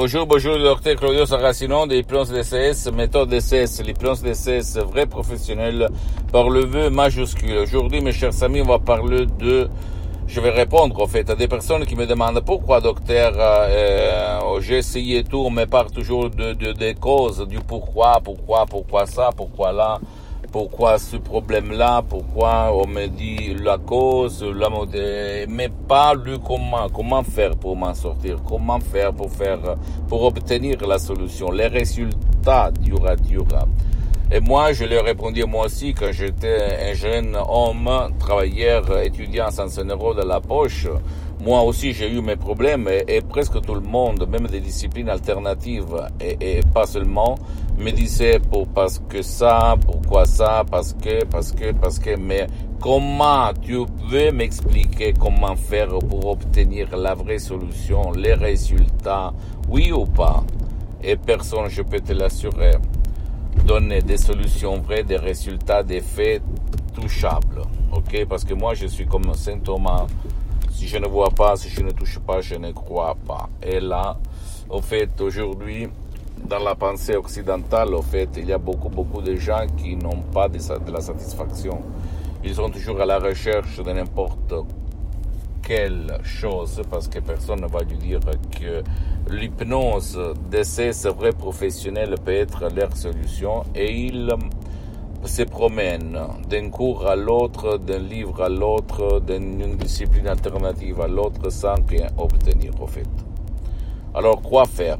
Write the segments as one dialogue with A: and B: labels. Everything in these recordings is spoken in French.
A: Bonjour, bonjour, docteur Claudio Saracino de l'hypnose DCS, méthode DCS, l'hypnose DCS vrai professionnel par le vœu majuscule. Aujourd'hui, mes chers amis, on va parler de, je vais répondre en fait à des personnes qui me demandent pourquoi docteur, euh, j'ai essayé tout, on me toujours de, des causes, du pourquoi, pourquoi, pourquoi ça, pourquoi là pourquoi ce problème-là, pourquoi on me dit la cause, la mais pas le comment, comment faire pour m'en sortir, comment faire pour faire, pour obtenir la solution, les résultats durables. Et moi, je lui ai répondu moi aussi quand j'étais un jeune homme, travailleur, étudiant sans un euro de la poche. Moi aussi, j'ai eu mes problèmes et, presque tout le monde, même des disciplines alternatives et pas seulement, me disait pour parce que ça, pourquoi ça, parce que, parce que, parce que, mais comment tu veux m'expliquer comment faire pour obtenir la vraie solution, les résultats, oui ou pas? Et personne, je peux te l'assurer, donner des solutions vraies, des résultats, des faits touchables. Ok? Parce que moi, je suis comme Saint Thomas si je ne vois pas, si je ne touche pas, je ne crois pas. Et là, au fait, aujourd'hui, dans la pensée occidentale, au fait, il y a beaucoup, beaucoup de gens qui n'ont pas de, la satisfaction. Ils sont toujours à la recherche de n'importe quelle chose parce que personne ne va lui dire que l'hypnose de ces vrais professionnels peut être leur solution et ils se promène d'un cours à l'autre, d'un livre à l'autre, d'une discipline alternative à l'autre sans rien obtenir au fait. Alors quoi faire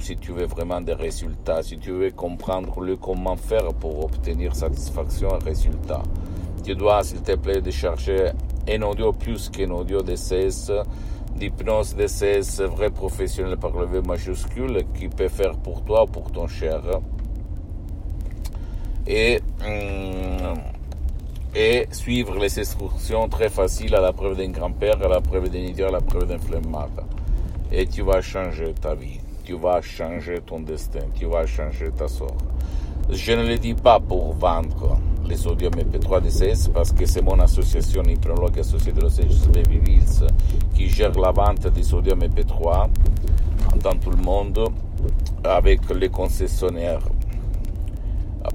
A: si tu veux vraiment des résultats, si tu veux comprendre le comment faire pour obtenir satisfaction et résultat Tu dois s'il te plaît de chercher un audio plus qu'un audio CS, d'hypnose CS vrai professionnel par le V majuscule qui peut faire pour toi ou pour ton cher. Et, euh, et suivre les instructions très faciles à la preuve d'un grand-père, à la preuve d'un idiot, à la preuve d'un flemmard. Et tu vas changer ta vie, tu vas changer ton destin, tu vas changer ta sort. Je ne le dis pas pour vendre les sodium MP3 DCS parce que c'est mon association hypnologue associée de Los Angeles qui gère la vente des sodium MP3 dans tout le monde avec les concessionnaires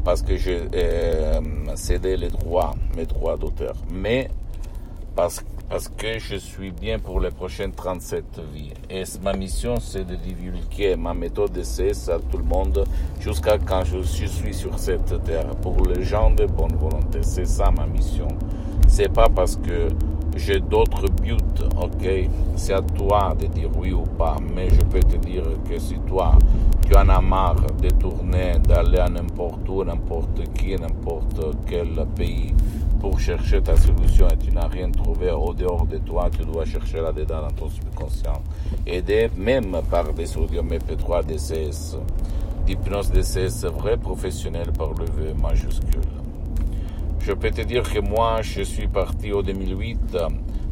A: parce que j'ai euh, cédé les droits, mes droits d'auteur, mais parce, parce que je suis bien pour les prochaines 37 vies. Et ma mission, c'est de divulguer ma méthode d'essai à tout le monde jusqu'à quand je, suis sur cette terre, pour les gens de bonne volonté. C'est ça ma mission. C'est pas parce que j'ai d'autres buts, ok? C'est à toi de dire oui ou pas, mais je peux te dire que si toi, tu en as marre de tourner, d'aller à n'importe où, n'importe qui, n'importe quel pays pour chercher ta solution et tu n'as rien trouvé au dehors de toi, tu dois chercher là-dedans dans ton subconscient. Aider même par des sodium MP3 DCS, d'hypnose DCS vrai professionnel par le V majuscule. Je peux te dire que moi, je suis parti au 2008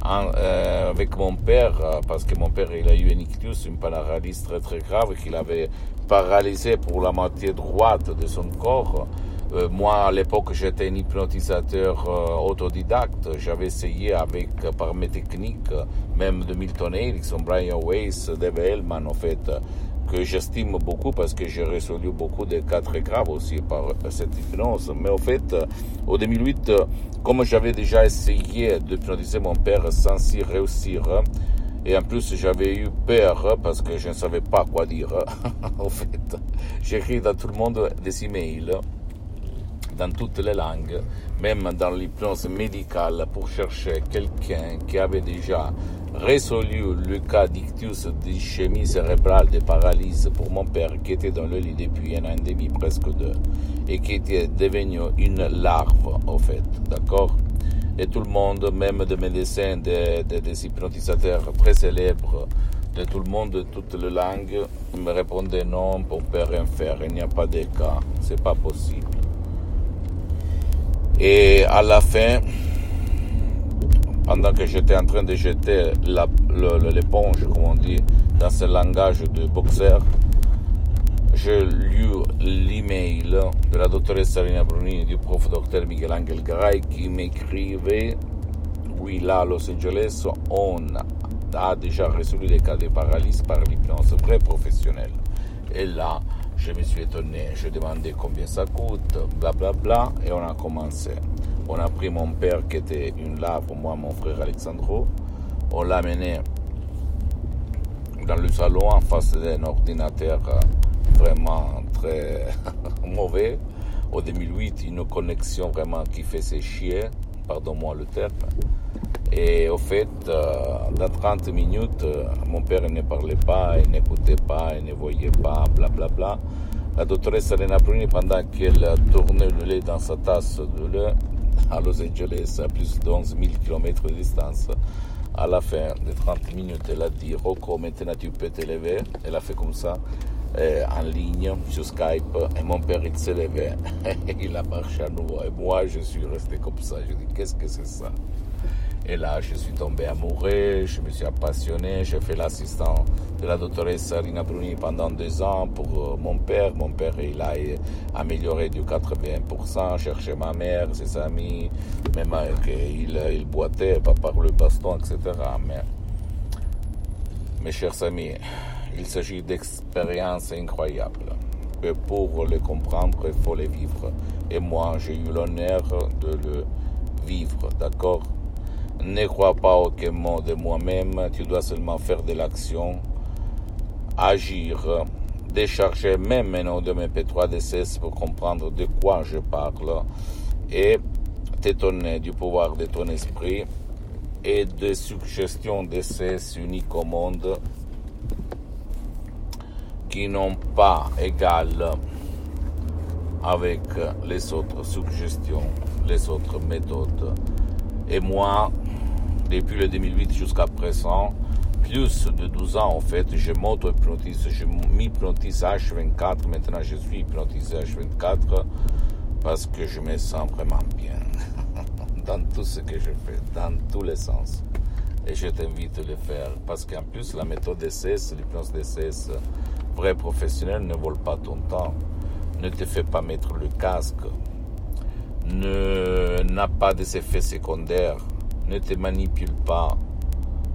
A: euh, avec mon père, parce que mon père, il a eu un ictus, une paralysie très très grave, qu'il avait paralysé pour la moitié droite de son corps. Euh, moi, à l'époque, j'étais un hypnotisateur euh, autodidacte. J'avais essayé avec, par mes techniques, même de Milton Erickson, Brian Weiss, Dave Hellman, en fait, que j'estime beaucoup parce que j'ai résolu beaucoup de cas très graves aussi par cette hypnose. Mais au fait, au 2008, comme j'avais déjà essayé d'hypnotiser mon père sans y réussir, et en plus j'avais eu peur parce que je ne savais pas quoi dire, au fait, j'ai écrit à tout le monde des emails dans toutes les langues, même dans l'hypnose médicale, pour chercher quelqu'un qui avait déjà résolu le cas d'ictus d'ischémie cérébrale de paralysie pour mon père qui était dans le lit depuis un an et demi, presque deux, et qui était devenu une larve, au fait, d'accord? Et tout le monde, même des médecins, des, des, hypnotisateurs très célèbres, de tout le monde, de toutes les langues, me répondaient non, on peut rien faire, il n'y a pas de cas, c'est pas possible. Et à la fin, pendant que j'étais en train de jeter l'éponge, comme on dit, dans ce langage de boxeur, j'ai lu l'email de la doctoresse Salina Brunini du prof docteur Miguel Angel Garay qui m'écrivait, oui, là à Los Angeles, on a déjà résolu les cas de paralysie par l'hypnose vrai professionnel. Et là, je me suis étonné, je demandais combien ça coûte, blablabla, bla, bla, et on a commencé. On a pris mon père qui était une là pour moi, mon frère Alexandro, on l'a amené dans le salon en face d'un ordinateur vraiment très mauvais. Au 2008, une connexion vraiment qui faisait chier, pardon-moi le terme. Et au fait, euh, dans 30 minutes, euh, mon père ne parlait pas, il n'écoutait pas, il ne voyait pas, blablabla. Bla, bla. La doctoresse Elena Bruni, pendant qu'elle tournait le lait dans sa tasse de lait à Los Angeles, à plus de 11 000 km de distance, à la fin de 30 minutes, elle a dit Rocco, maintenant tu peux te lever. Elle a fait comme ça, euh, en ligne, sur Skype, et mon père il s'est levé. il a marché à nouveau. Et moi, je suis resté comme ça. Je dis Qu'est-ce que c'est ça? Et là, je suis tombé amoureux, je me suis appassionné, j'ai fait l'assistant de la doctoresse Rina Bruni pendant deux ans pour euh, mon père. Mon père, il a amélioré du 80%, cherché ma mère, ses amis, même il, il boitait pas par le baston, etc. Mais, mes chers amis, il s'agit d'expériences incroyables. Et pour les comprendre, il faut les vivre. Et moi, j'ai eu l'honneur de le vivre, d'accord? Ne crois pas aucun mot de moi-même, tu dois seulement faire de l'action, agir, décharger même un de mes P3 DCS pour comprendre de quoi je parle et t'étonner du pouvoir de ton esprit et des suggestions DCS uniques au monde qui n'ont pas égal avec les autres suggestions, les autres méthodes. Et moi, depuis le 2008 jusqu'à présent, plus de 12 ans en fait, je m'auto-hypnotise, je m'hypnotise H24, maintenant je suis hypnotisé H24 parce que je me sens vraiment bien dans tout ce que je fais, dans tous les sens. Et je t'invite à le faire parce qu'en plus la méthode DCS, l'hypnose DCS, professionnel ne vole pas ton temps, ne te fait pas mettre le casque, ne n'a pas des effets secondaires ne te manipule pas.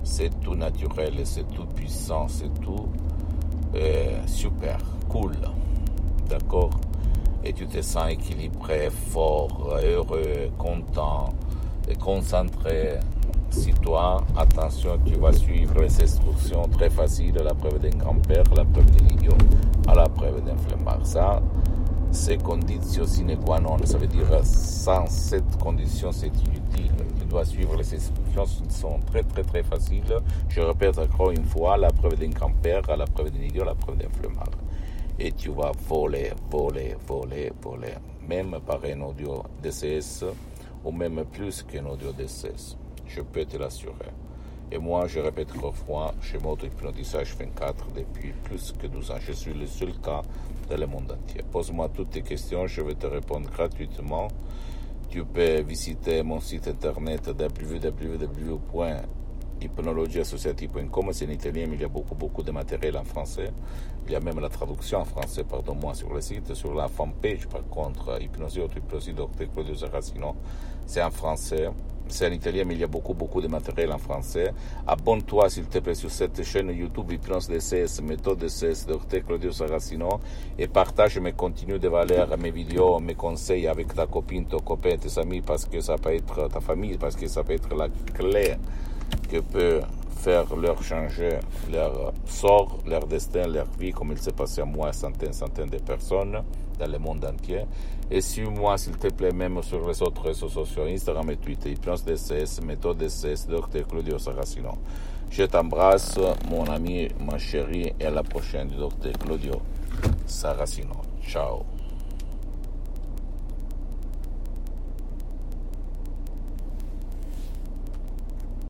A: C'est tout naturel, c'est tout puissant, c'est tout euh, super, cool. D'accord? Et tu te sens équilibré, fort, heureux, content et concentré. Toi, attention, tu vas suivre les instructions très faciles à la preuve d'un grand-père, à la preuve d'un idiot, à la preuve d'un flemmard. Ça, c'est condition sine qua non. Ça veut dire sans cette condition, c'est inutile suivre les instructions sont très très très faciles. Je répète encore une fois, la preuve d'un grand-père, la preuve d'un idiot, la preuve d'un flemmard. Et tu vas voler, voler, voler, voler, même par un audio DCS ou même plus qu'un audio DCS. Je peux te l'assurer. Et moi, je répète encore fois, je m'auto-hypnotisage 24 depuis plus que 12 ans. Je suis le seul cas dans le monde entier. Pose-moi toutes tes questions, je vais te répondre gratuitement tu peux visiter mon site internet www.hypnologieassociative.com. C'est en italien, mais il y a beaucoup, beaucoup de matériel en français. Il y a même la traduction en français, pardon-moi, sur le site. Sur la fanpage, par contre, Hypnosie, Hypnosie, Dr. Claudio Saracino, c'est en français c'est en italien, mais il y a beaucoup, beaucoup de matériel en français. Abonne-toi, s'il te plaît, sur cette chaîne YouTube Hypnose DCS, méthode DCS, Dr. Claudio Saracino, et partage mes contenus de valeur, mes vidéos, mes conseils avec ta copine, ton copain, tes amis, parce que ça peut être ta famille, parce que ça peut être la clé que peut faire leur changer leur sort, leur destin, leur vie, comme il s'est passé à moi, centaines, centaines de personnes dans le monde entier. Et suis-moi, s'il te plaît, même sur les autres réseaux sociaux, Instagram et Twitter, Hypnose DCS, Méthode DCS, Dr. Claudio Saracino. Je t'embrasse, mon ami, ma chérie, et à la prochaine, Dr. Claudio Saracino. Ciao.